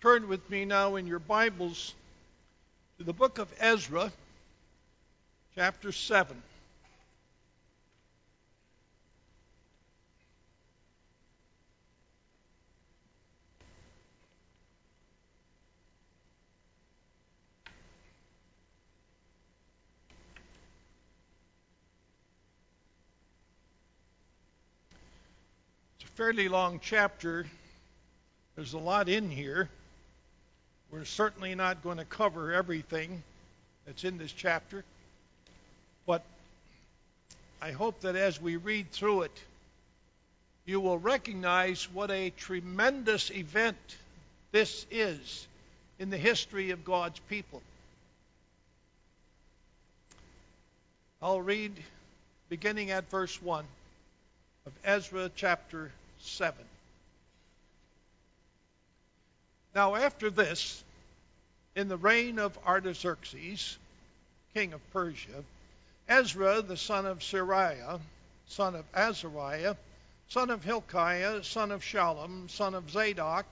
Turn with me now in your Bibles to the book of Ezra, chapter 7. It's a fairly long chapter. There's a lot in here. We're certainly not going to cover everything that's in this chapter, but I hope that as we read through it, you will recognize what a tremendous event this is in the history of God's people. I'll read beginning at verse 1 of Ezra chapter 7. Now, after this, in the reign of Artaxerxes, king of Persia, Ezra the son of Seraiah, son of Azariah, son of Hilkiah, son of Shallum, son of Zadok,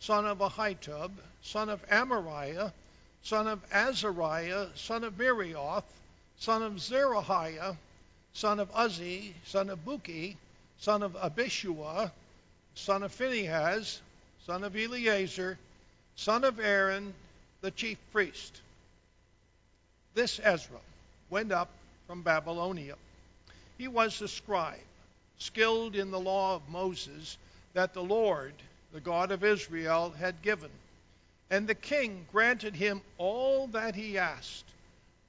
son of Ahitub, son of Amariah, son of Azariah, son of Meraioth, son of Zerahiah, son of Uzzi, son of Bukki, son of Abishua, son of Phinehas, son of Eleazar, son of Aaron, the chief priest. This Ezra went up from Babylonia. He was a scribe, skilled in the law of Moses that the Lord, the God of Israel, had given. And the king granted him all that he asked,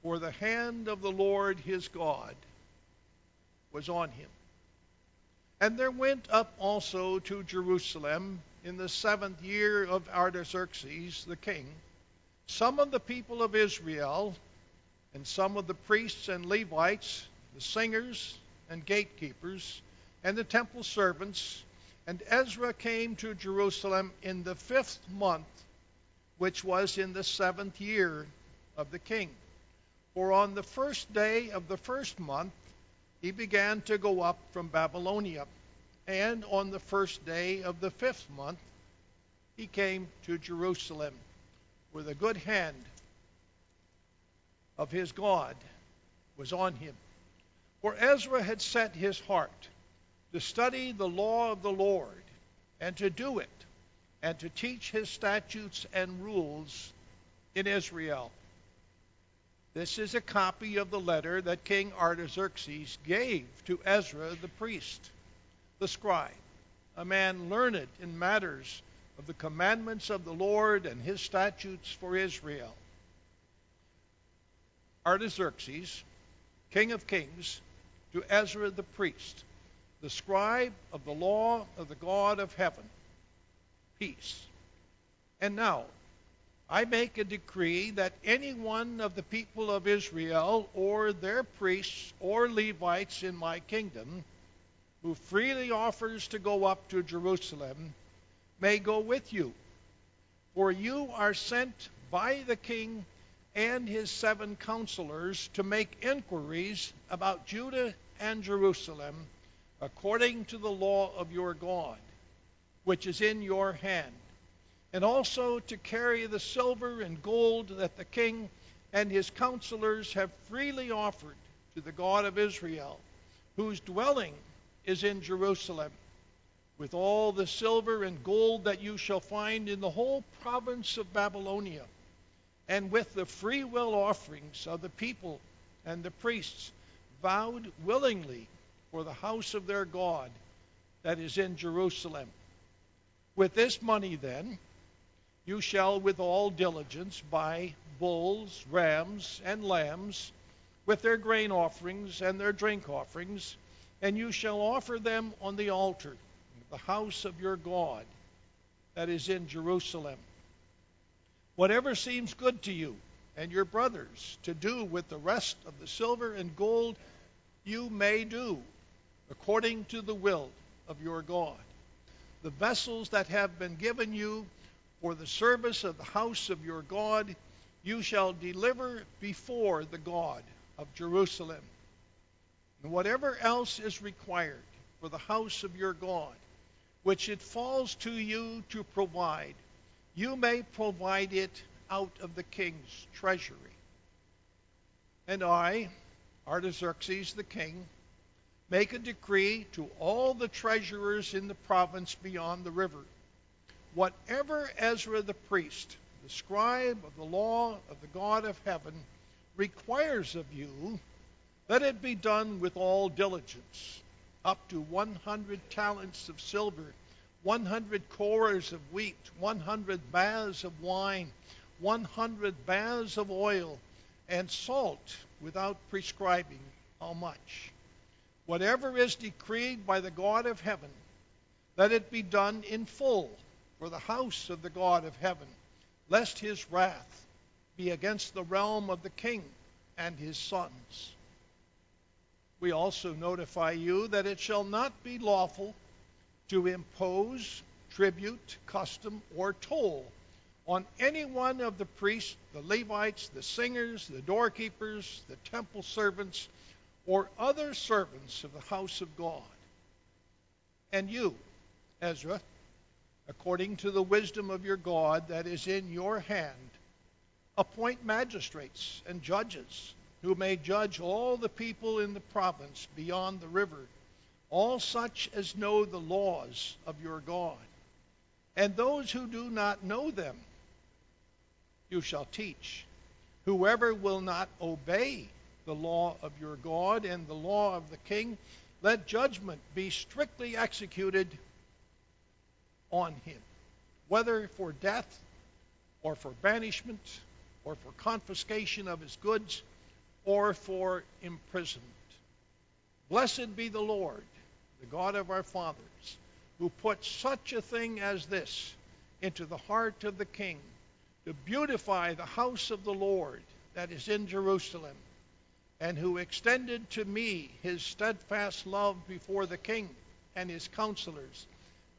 for the hand of the Lord his God was on him. And there went up also to Jerusalem in the seventh year of Artaxerxes the king some of the people of Israel, and some of the priests and Levites, the singers and gatekeepers, and the temple servants. And Ezra came to Jerusalem in the fifth month, which was in the seventh year of the king. For on the first day of the first month, he began to go up from Babylonia. And on the first day of the fifth month, he came to Jerusalem with a good hand of his God was on him. For Ezra had set his heart to study the law of the Lord and to do it and to teach his statutes and rules in Israel. This is a copy of the letter that King Artaxerxes gave to Ezra the priest, the scribe, a man learned in matters of the commandments of the Lord and his statutes for Israel. Artaxerxes, king of kings, to Ezra the priest, the scribe of the law of the God of heaven, peace. And now, I make a decree that any one of the people of Israel, or their priests or Levites in my kingdom, who freely offers to go up to Jerusalem, may go with you. For you are sent by the king and his seven counselors to make inquiries about Judah and Jerusalem according to the law of your God, which is in your hand and also to carry the silver and gold that the king and his counselors have freely offered to the God of Israel, whose dwelling is in Jerusalem, with all the silver and gold that you shall find in the whole province of Babylonia, and with the free will offerings of the people and the priests, vowed willingly for the house of their God that is in Jerusalem. With this money, then, you shall with all diligence buy bulls, rams, and lambs, with their grain offerings and their drink offerings, and you shall offer them on the altar, the house of your God, that is in Jerusalem. Whatever seems good to you and your brothers to do with the rest of the silver and gold, you may do, according to the will of your God. The vessels that have been given you, for the service of the house of your God, you shall deliver before the God of Jerusalem. And whatever else is required for the house of your God, which it falls to you to provide, you may provide it out of the king's treasury. And I, Artaxerxes the king, make a decree to all the treasurers in the province beyond the river. Whatever Ezra the priest, the scribe of the law of the God of heaven, requires of you, let it be done with all diligence, up to 100 talents of silver, 100 cors of wheat, 100 baths of wine, 100 baths of oil, and salt without prescribing how much. Whatever is decreed by the God of heaven, let it be done in full for the house of the God of heaven, lest his wrath be against the realm of the king and his sons. We also notify you that it shall not be lawful to impose tribute, custom, or toll on any one of the priests, the Levites, the singers, the doorkeepers, the temple servants, or other servants of the house of God. And you, Ezra, according to the wisdom of your God that is in your hand, appoint magistrates and judges who may judge all the people in the province beyond the river, all such as know the laws of your God. And those who do not know them, you shall teach. Whoever will not obey the law of your God and the law of the king, let judgment be strictly executed on him, whether for death or for banishment or for confiscation of his goods or for imprisonment. Blessed be the Lord, the God of our fathers, who put such a thing as this into the heart of the king to beautify the house of the Lord that is in Jerusalem, and who extended to me his steadfast love before the king and his counselors,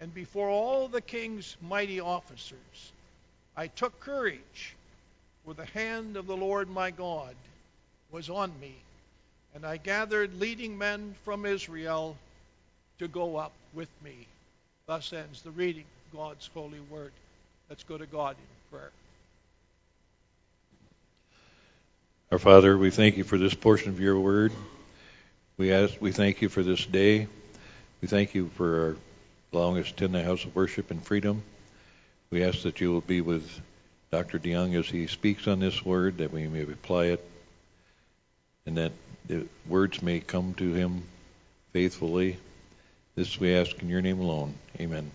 and before all the king's mighty officers. I took courage, for the hand of the Lord my God was on me, and I gathered leading men from Israel to go up with me. Thus ends the reading of God's holy word. Let's go to God in prayer. Our Father, we thank you for this portion of your word. We ask, we thank you for this day. We thank you for allowing us to attend the house of worship in freedom. We ask that you will be with Dr. DeYoung as he speaks on this word, that we may apply it, and that the words may come to him faithfully. This we ask in your name alone. Amen.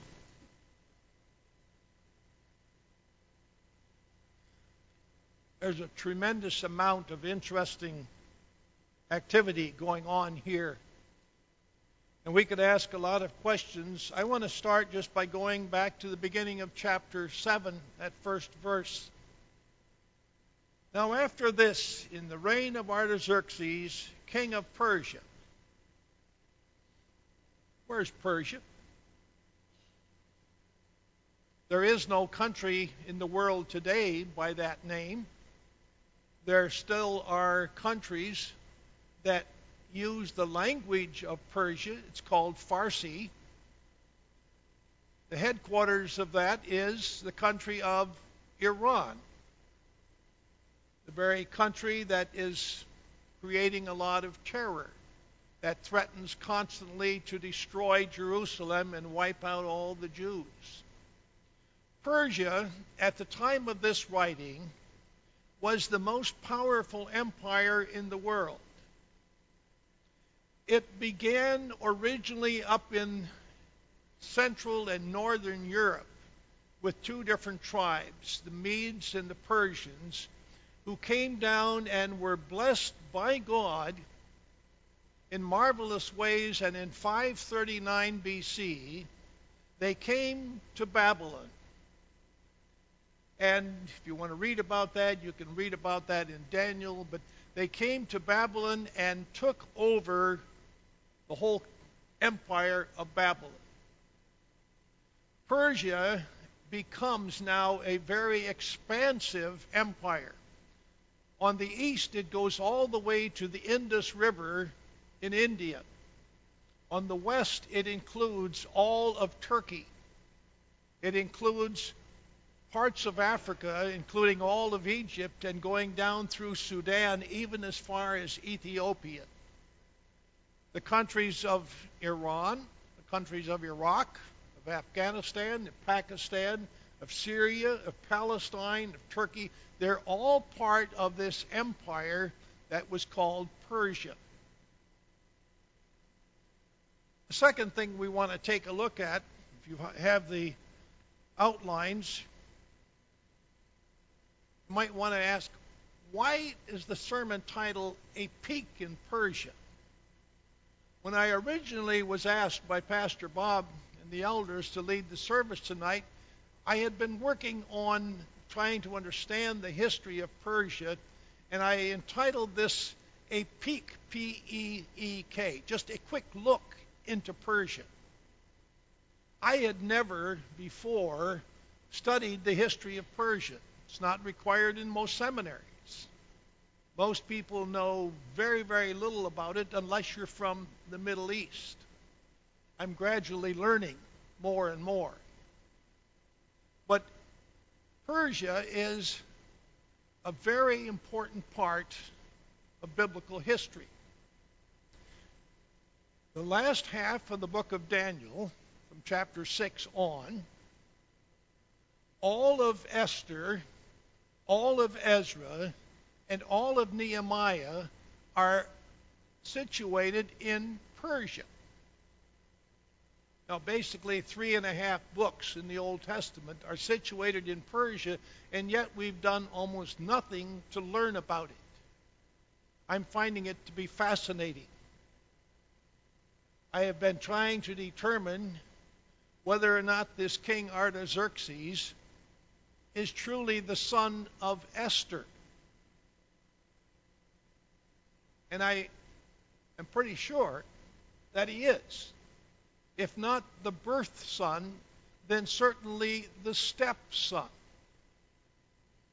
There's a tremendous amount of interesting activity going on here. And we could ask a lot of questions. I want to start just by going back to the beginning of chapter 7, that first verse. Now, after this, in the reign of Artaxerxes, king of Persia. Where's Persia? There is no country in the world today by that name there still are countries that use the language of Persia. It's called Farsi. The headquarters of that is the country of Iran, the very country that is creating a lot of terror, that threatens constantly to destroy Jerusalem and wipe out all the Jews. Persia, at the time of this writing, was the most powerful empire in the world. It began originally up in Central and Northern Europe with two different tribes, the Medes and the Persians, who came down and were blessed by God in marvelous ways. And in 539 BC, they came to Babylon. And if you want to read about that, you can read about that in Daniel. But they came to Babylon and took over the whole empire of Babylon. Persia becomes now a very expansive empire. On the east, it goes all the way to the Indus River in India. On the west, it includes all of Turkey. It includes parts of Africa, including all of Egypt, and going down through Sudan, even as far as Ethiopia. The countries of Iran, the countries of Iraq, of Afghanistan, Pakistan, of Syria, of Palestine, of Turkey, they're all part of this empire that was called Persia. The second thing we want to take a look at, if you have the outlines, you might want to ask, why is the sermon titled A Peak in Persia? When I originally was asked by Pastor Bob and the elders to lead the service tonight, I had been working on trying to understand the history of Persia, and I entitled this A Peek, P E E K, just a quick look into Persia. I had never before studied the history of Persia. It's not required in most seminaries. Most people know very, very little about it unless you're from the Middle East. I'm gradually learning more and more. Persia is a very important part of biblical history. The last half of the book of Daniel, from chapter 6 on, all of Esther, all of Ezra, and all of Nehemiah are situated in Persia. Now, basically, three and a half books in the Old Testament are situated in Persia, and yet we've done almost nothing to learn about it. I'm finding it to be fascinating. I have been trying to determine whether or not this King Artaxerxes is truly the son of Esther. And I am pretty sure that he is if not the birth son, then certainly the stepson.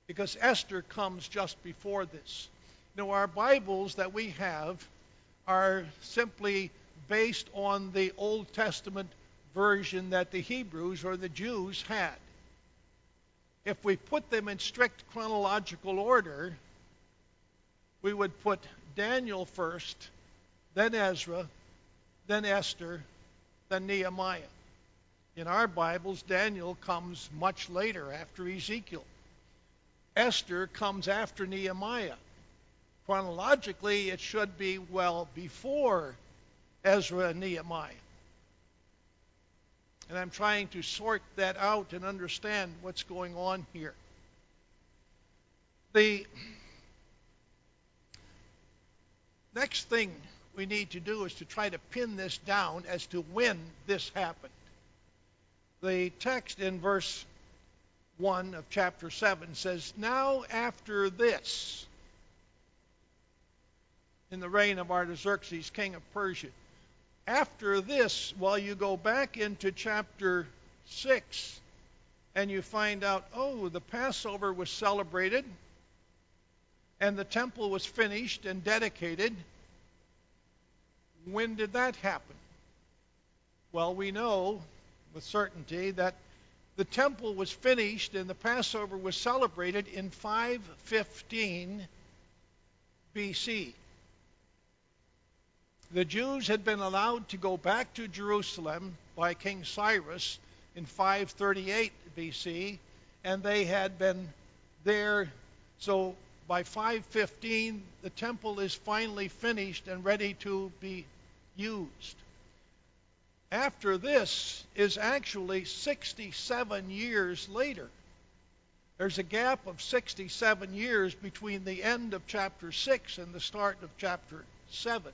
Because Esther comes just before this. Know, our Bibles that we have are simply based on the Old Testament version that the Hebrews or the Jews had. If we put them in strict chronological order, we would put Daniel first, then Ezra, then Esther, than Nehemiah. In our Bibles, Daniel comes much later after Ezekiel. Esther comes after Nehemiah. Chronologically, it should be well before Ezra and Nehemiah. And I'm trying to sort that out and understand what's going on here. The next thing we need to do is to try to pin this down as to when this happened. The text in verse 1 of chapter 7 says, Now after this, in the reign of Artaxerxes, king of Persia, after this, while you go back into chapter 6 and you find out, oh, the Passover was celebrated and the temple was finished and dedicated when did that happen? Well, we know with certainty that the temple was finished and the Passover was celebrated in 515 BC. The Jews had been allowed to go back to Jerusalem by King Cyrus in 538 BC, and they had been there. So by 515, the temple is finally finished and ready to be used. After this is actually 67 years later. There's a gap of 67 years between the end of chapter 6 and the start of chapter 7.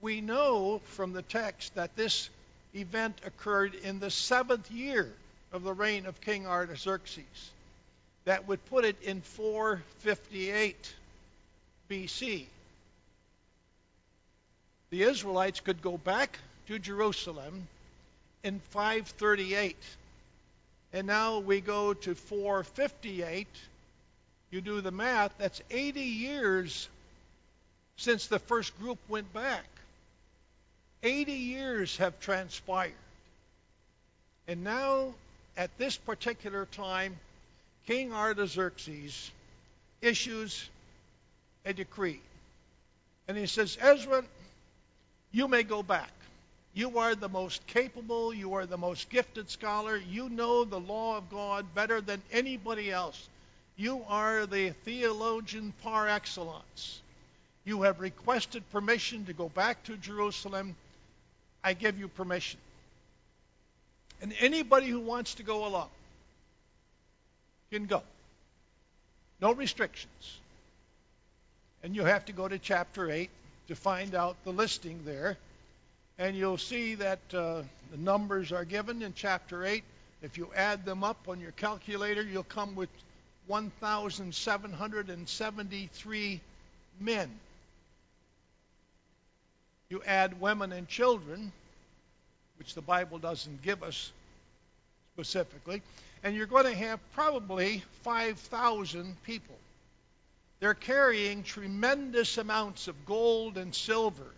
We know from the text that this event occurred in the seventh year of the reign of King Artaxerxes. That would put it in 458 BC the Israelites could go back to Jerusalem in 538. And now we go to 458. You do the math, that's 80 years since the first group went back. 80 years have transpired. And now, at this particular time, King Artaxerxes issues a decree. And he says, Ezra, you may go back. You are the most capable, you are the most gifted scholar. You know the law of God better than anybody else. You are the theologian par excellence. You have requested permission to go back to Jerusalem. I give you permission. And anybody who wants to go along can go. No restrictions. And you have to go to chapter 8 to find out the listing there. And you'll see that uh, the numbers are given in chapter 8. If you add them up on your calculator, you'll come with 1,773 men. You add women and children, which the Bible doesn't give us specifically, and you're going to have probably 5,000 people. They're carrying tremendous amounts of gold and silver,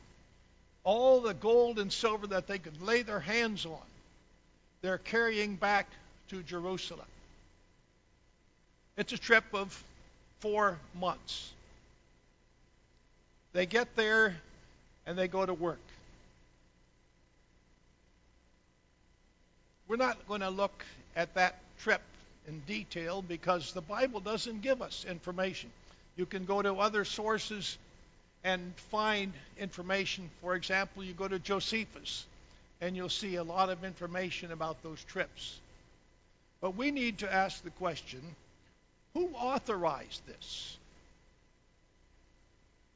all the gold and silver that they could lay their hands on. They're carrying back to Jerusalem. It's a trip of four months. They get there and they go to work. We're not going to look at that trip in detail because the Bible doesn't give us information. You can go to other sources and find information. For example, you go to Josephus and you'll see a lot of information about those trips. But we need to ask the question who authorized this?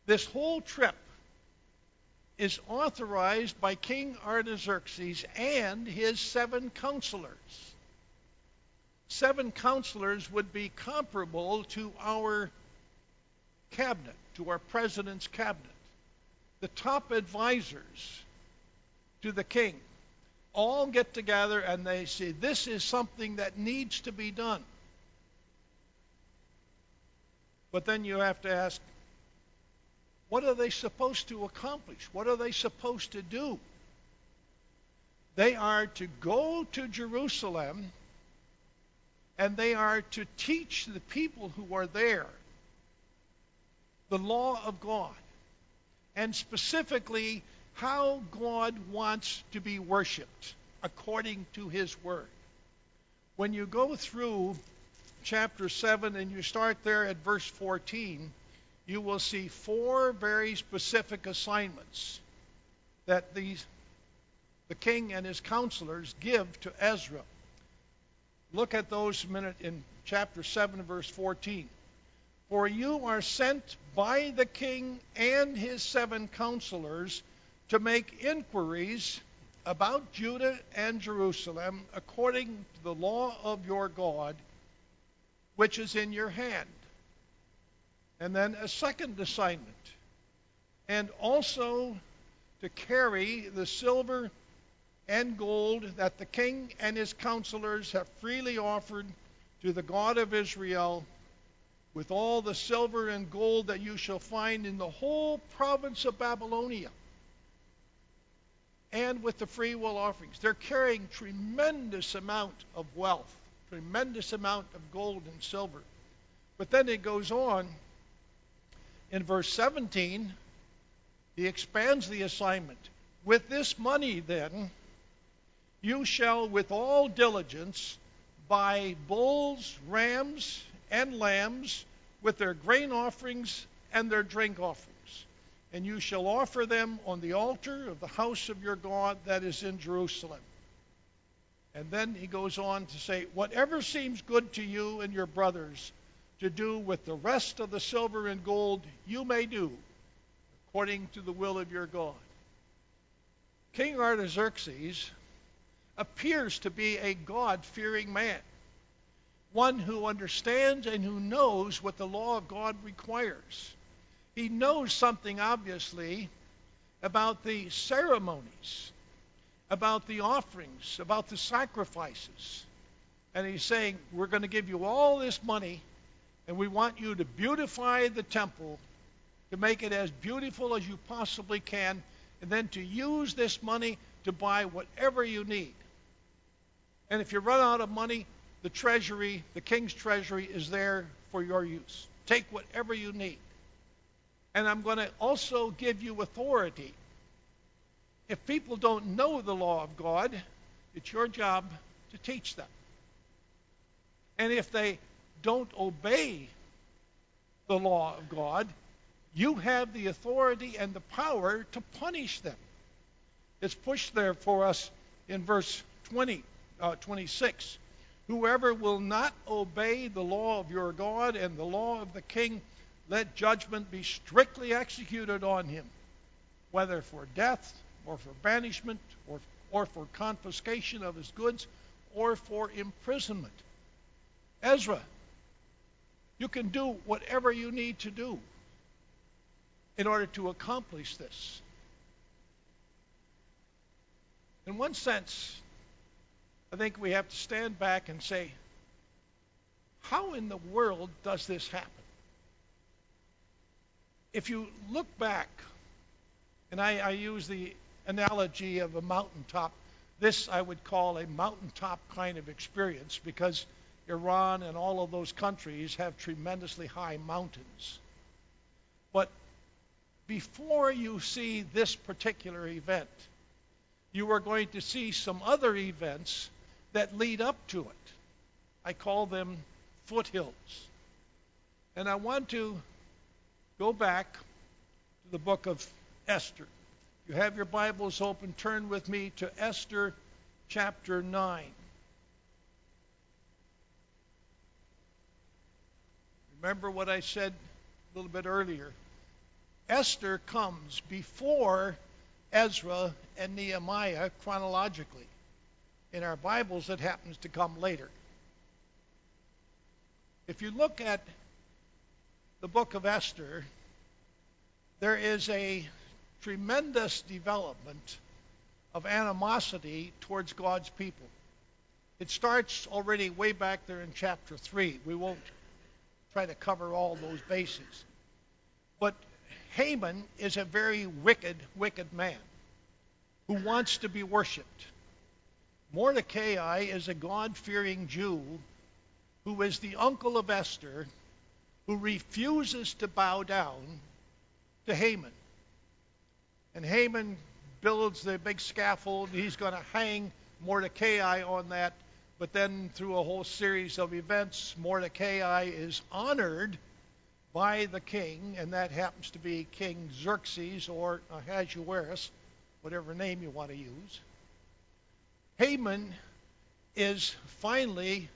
This whole trip is authorized by King Artaxerxes and his seven counselors. Seven counselors would be comparable to our cabinet, to our president's cabinet. The top advisors to the king all get together and they say, This is something that needs to be done. But then you have to ask, what are they supposed to accomplish? What are they supposed to do? They are to go to Jerusalem and they are to teach the people who are there the law of God and specifically how God wants to be worshiped according to His Word. When you go through chapter 7 and you start there at verse 14, you will see four very specific assignments that these, the king and his counselors give to Ezra. Look at those a minute in chapter 7, verse 14. For you are sent by the king and his seven counselors to make inquiries about Judah and Jerusalem according to the law of your God, which is in your hand. And then a second assignment, and also to carry the silver and gold that the king and his counselors have freely offered to the God of Israel, with all the silver and gold that you shall find in the whole province of Babylonia, and with the free will offerings. They're carrying tremendous amount of wealth, tremendous amount of gold and silver. But then it goes on in verse 17, he expands the assignment. With this money, then, you shall with all diligence buy bulls, rams, and lambs with their grain offerings and their drink offerings. And you shall offer them on the altar of the house of your God that is in Jerusalem. And then he goes on to say, Whatever seems good to you and your brothers, to do with the rest of the silver and gold you may do according to the will of your God. King Artaxerxes appears to be a God fearing man, one who understands and who knows what the law of God requires. He knows something, obviously, about the ceremonies, about the offerings, about the sacrifices. And he's saying, We're going to give you all this money and we want you to beautify the temple to make it as beautiful as you possibly can, and then to use this money to buy whatever you need. And if you run out of money, the treasury, the king's treasury, is there for your use. Take whatever you need. And I'm going to also give you authority. If people don't know the law of God, it's your job to teach them. And if they don't obey the law of God, you have the authority and the power to punish them. It's pushed there for us in verse 20, uh, 26. Whoever will not obey the law of your God and the law of the king, let judgment be strictly executed on him, whether for death or for banishment or, or for confiscation of his goods or for imprisonment. Ezra, you can do whatever you need to do in order to accomplish this. In one sense, I think we have to stand back and say, how in the world does this happen? If you look back, and I, I use the analogy of a mountaintop, this I would call a mountaintop kind of experience because Iran and all of those countries have tremendously high mountains. But before you see this particular event, you are going to see some other events that lead up to it. I call them foothills. And I want to go back to the book of Esther. You have your Bibles open, turn with me to Esther chapter 9. Remember what I said a little bit earlier. Esther comes before Ezra and Nehemiah chronologically. In our Bibles, it happens to come later. If you look at the book of Esther, there is a tremendous development of animosity towards God's people. It starts already way back there in chapter 3. We won't try to cover all those bases. But Haman is a very wicked, wicked man who wants to be worshipped. Mordecai is a God fearing Jew who is the uncle of Esther who refuses to bow down to Haman. And Haman builds the big scaffold. He's going to hang Mordecai on that. But then, through a whole series of events, Mordecai is honored by the king, and that happens to be King Xerxes or Ahasuerus, whatever name you want to use. Haman is finally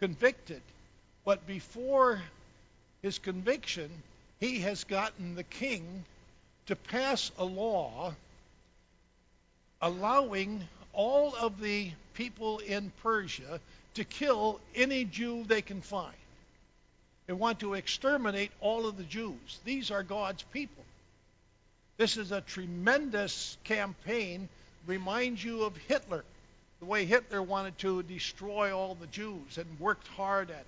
convicted, but before his conviction, he has gotten the king to pass a law allowing all of the people in Persia to kill any Jew they can find. They want to exterminate all of the Jews. These are God's people. This is a tremendous campaign. Reminds you of Hitler, the way Hitler wanted to destroy all the Jews and worked hard at it.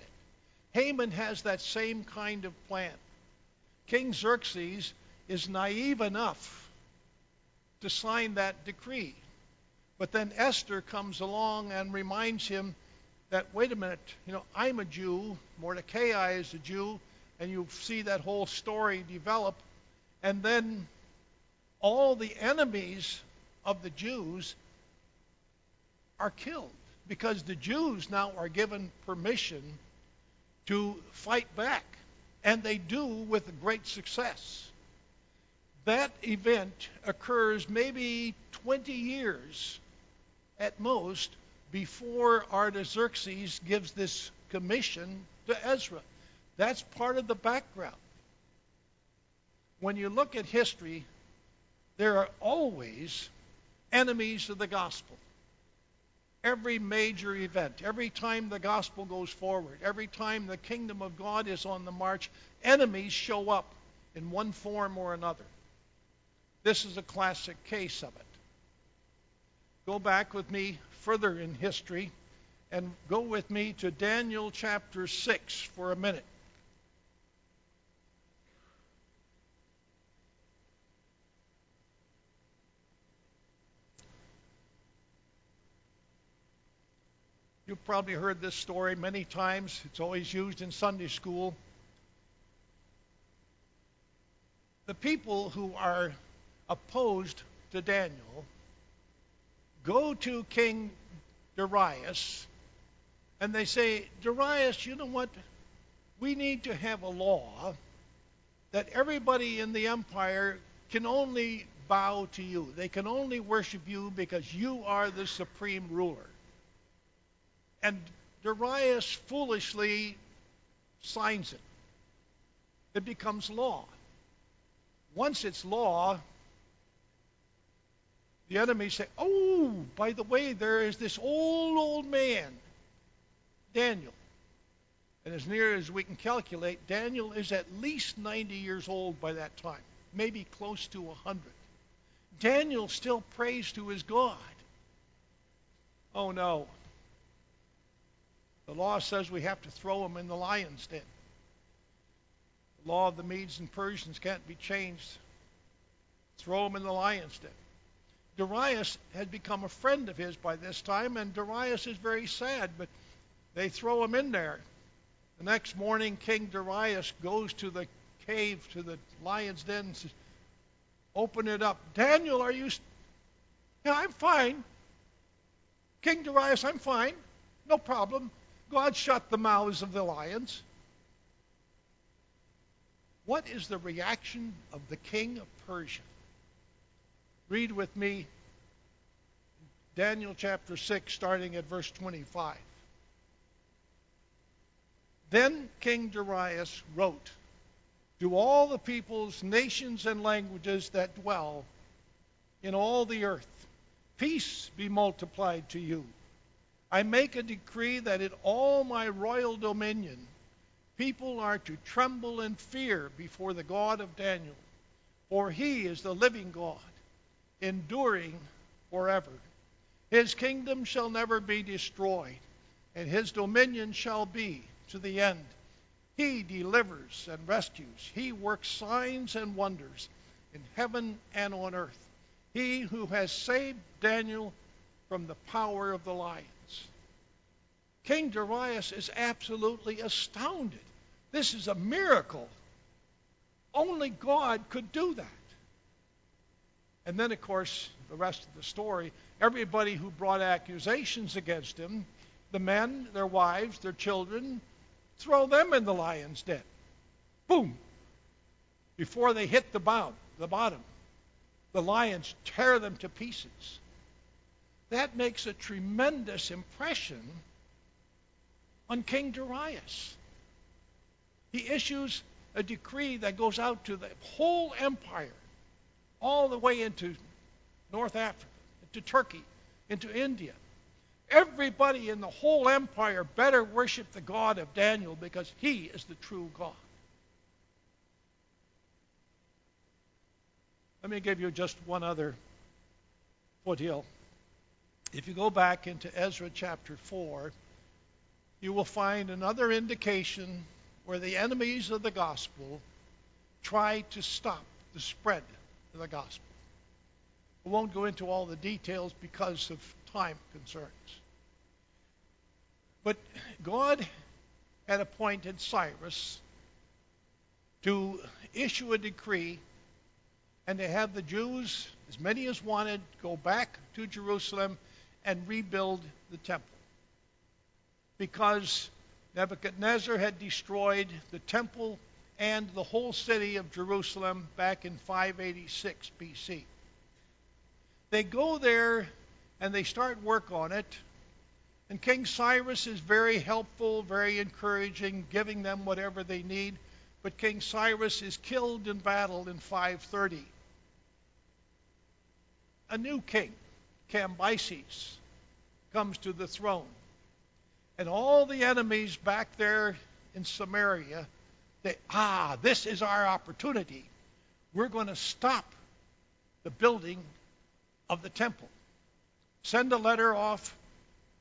Haman has that same kind of plan. King Xerxes is naive enough to sign that decree. But then Esther comes along and reminds him that, wait a minute, you know, I'm a Jew, Mordecai is a Jew, and you see that whole story develop. And then all the enemies of the Jews are killed because the Jews now are given permission to fight back. And they do with great success. That event occurs maybe 20 years at most before Artaxerxes gives this commission to Ezra. That's part of the background. When you look at history, there are always enemies of the gospel. Every major event, every time the gospel goes forward, every time the kingdom of God is on the march, enemies show up in one form or another. This is a classic case of it. Go back with me further in history and go with me to Daniel chapter 6 for a minute. You've probably heard this story many times. It's always used in Sunday school. The people who are opposed to Daniel go to King Darius and they say, Darius, you know what? We need to have a law that everybody in the empire can only bow to you. They can only worship you because you are the supreme ruler. And Darius foolishly signs it. It becomes law. Once it's law, the enemies say, Oh, by the way, there is this old, old man, Daniel. And as near as we can calculate, Daniel is at least 90 years old by that time, maybe close to 100. Daniel still prays to his God. Oh no. The law says we have to throw him in the lion's den. The law of the Medes and Persians can't be changed. Throw him in the lion's den. Darius had become a friend of his by this time, and Darius is very sad, but they throw him in there. The next morning, King Darius goes to the cave, to the lion's den, and says, Open it up. Daniel, are you. St-? Yeah, I'm fine. King Darius, I'm fine. No problem. God shut the mouths of the lions. What is the reaction of the king of Persia? Read with me Daniel chapter 6, starting at verse 25. Then King Darius wrote to all the peoples, nations, and languages that dwell in all the earth Peace be multiplied to you. I make a decree that in all my royal dominion people are to tremble and fear before the God of Daniel, for he is the living God, enduring forever. His kingdom shall never be destroyed, and his dominion shall be to the end. He delivers and rescues. He works signs and wonders in heaven and on earth. He who has saved Daniel from the power of the lions. King Darius is absolutely astounded. This is a miracle. Only God could do that. And then, of course, the rest of the story everybody who brought accusations against him, the men, their wives, their children, throw them in the lion's den. Boom! Before they hit the, bound, the bottom, the lions tear them to pieces. That makes a tremendous impression on King Darius. He issues a decree that goes out to the whole empire, all the way into North Africa, into Turkey, into India. Everybody in the whole empire better worship the God of Daniel because he is the true God. Let me give you just one other foothill. If you go back into Ezra chapter 4, you will find another indication where the enemies of the gospel try to stop the spread of the gospel. I won't go into all the details because of time concerns. But God had appointed Cyrus to issue a decree and to have the Jews, as many as wanted, go back to Jerusalem and rebuild the temple because Nebuchadnezzar had destroyed the temple and the whole city of Jerusalem back in 586 BC. They go there and they start work on it. And King Cyrus is very helpful, very encouraging, giving them whatever they need. But King Cyrus is killed in battle in 530. A new king, Cambyses, comes to the throne. And all the enemies back there in Samaria, they, ah, this is our opportunity. We're going to stop the building of the temple. Send a letter off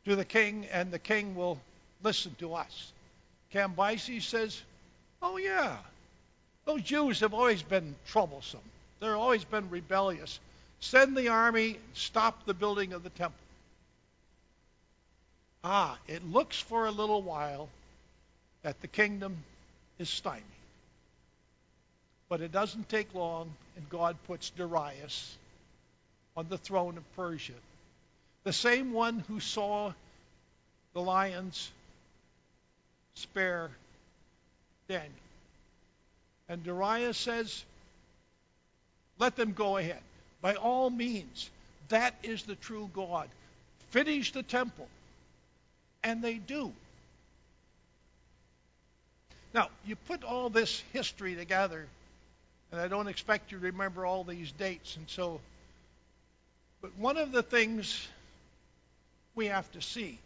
to the king, and the king will listen to us. Cambyses says, Oh, yeah, those Jews have always been troublesome. They've always been rebellious. Send the army, stop the building of the temple. Ah, it looks for a little while that the kingdom is stymied. But it doesn't take long, and God puts Darius on the throne of Persia. The same one who saw the lions spare Daniel. And Darius says, let them go ahead. By all means, that is the true God. Finish the temple. And they do. Now, you put all this history together, and I don't expect you to remember all these dates, and so, but one of the things we have to see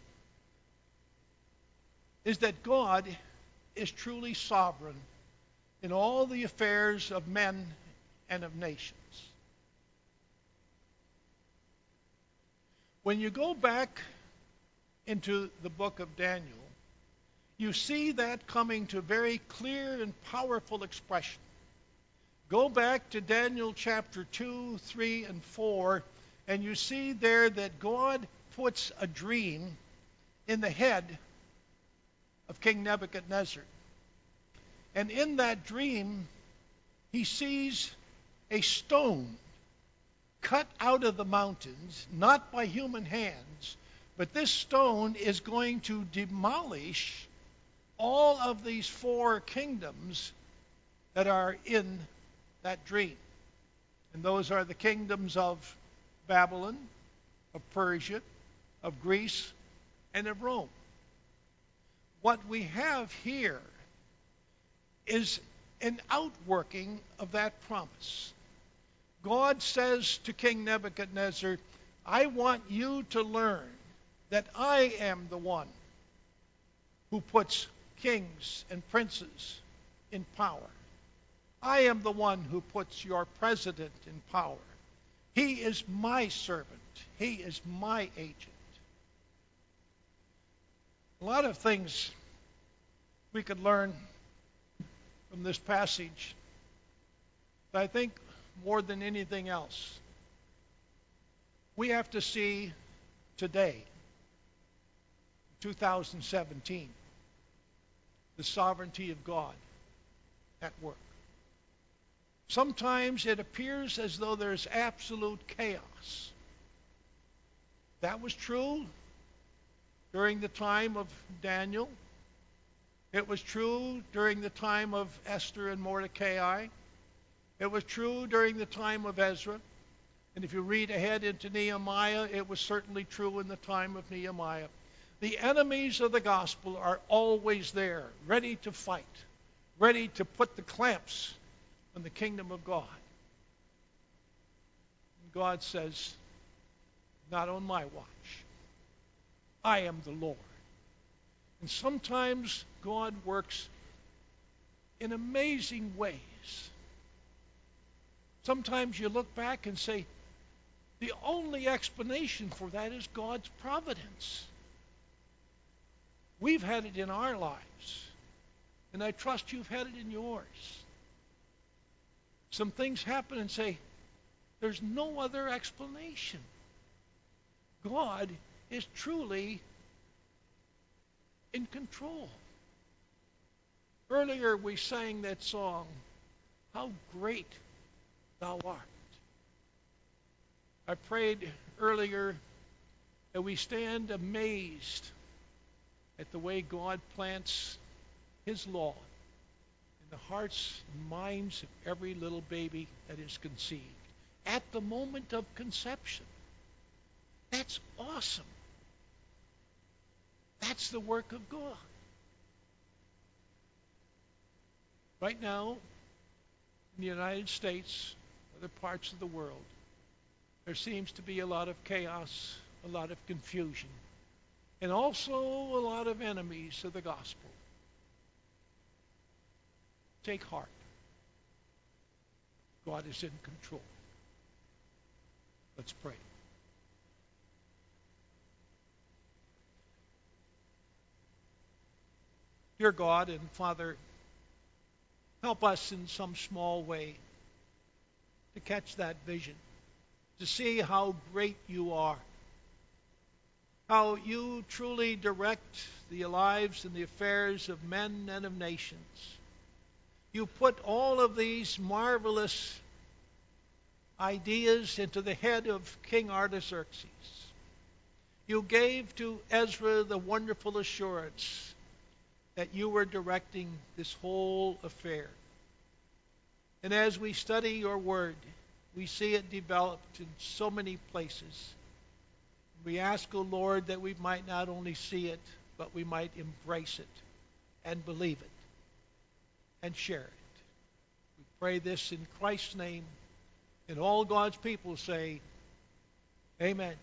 is that God is truly sovereign in all the affairs of men and of nations. When you go back into the book of Daniel, you see that coming to very clear and powerful expression. Go back to Daniel chapter 2, 3, and 4, and you see there that God puts a dream in the head of King Nebuchadnezzar. And in that dream, he sees a stone cut out of the mountains, not by human hands, but this stone is going to demolish all of these four kingdoms that are in that dream. And those are the kingdoms of Babylon, of Persia, of Greece, and of Rome. What we have here is an outworking of that promise. God says to King Nebuchadnezzar, I want you to learn that I am the one who puts kings and princes in power. I am the one who puts your president in power. He is my servant. He is my agent. A lot of things we could learn from this passage. But I think more than anything else, we have to see today, 2017, the sovereignty of God at work. Sometimes it appears as though there's absolute chaos. That was true during the time of Daniel. It was true during the time of Esther and Mordecai. It was true during the time of Ezra. And if you read ahead into Nehemiah, it was certainly true in the time of Nehemiah. The enemies of the gospel are always there, ready to fight, ready to put the clamps on the kingdom of God. And God says, Not on my watch. I am the Lord. And sometimes God works in amazing ways. Sometimes you look back and say, the only explanation for that is God's providence. We've had it in our lives, and I trust you've had it in yours. Some things happen and say, there's no other explanation. God is truly in control. Earlier we sang that song, How Great Thou Art. I prayed earlier that we stand amazed at the way God plants His law in the hearts and minds of every little baby that is conceived at the moment of conception. That's awesome. That's the work of God. Right now, in the United States, other parts of the world, there seems to be a lot of chaos, a lot of confusion, and also a lot of enemies of the gospel. Take heart. God is in control. Let's pray. Dear God and Father, help us in some small way to catch that vision, to see how great you are, how you truly direct the lives and the affairs of men and of nations. You put all of these marvelous ideas into the head of King Artaxerxes. You gave to Ezra the wonderful assurance that you were directing this whole affair. And as we study your word, we see it developed in so many places. We ask, O oh Lord, that we might not only see it, but we might embrace it and believe it and share it. We pray this in Christ's name. And all God's people say, Amen.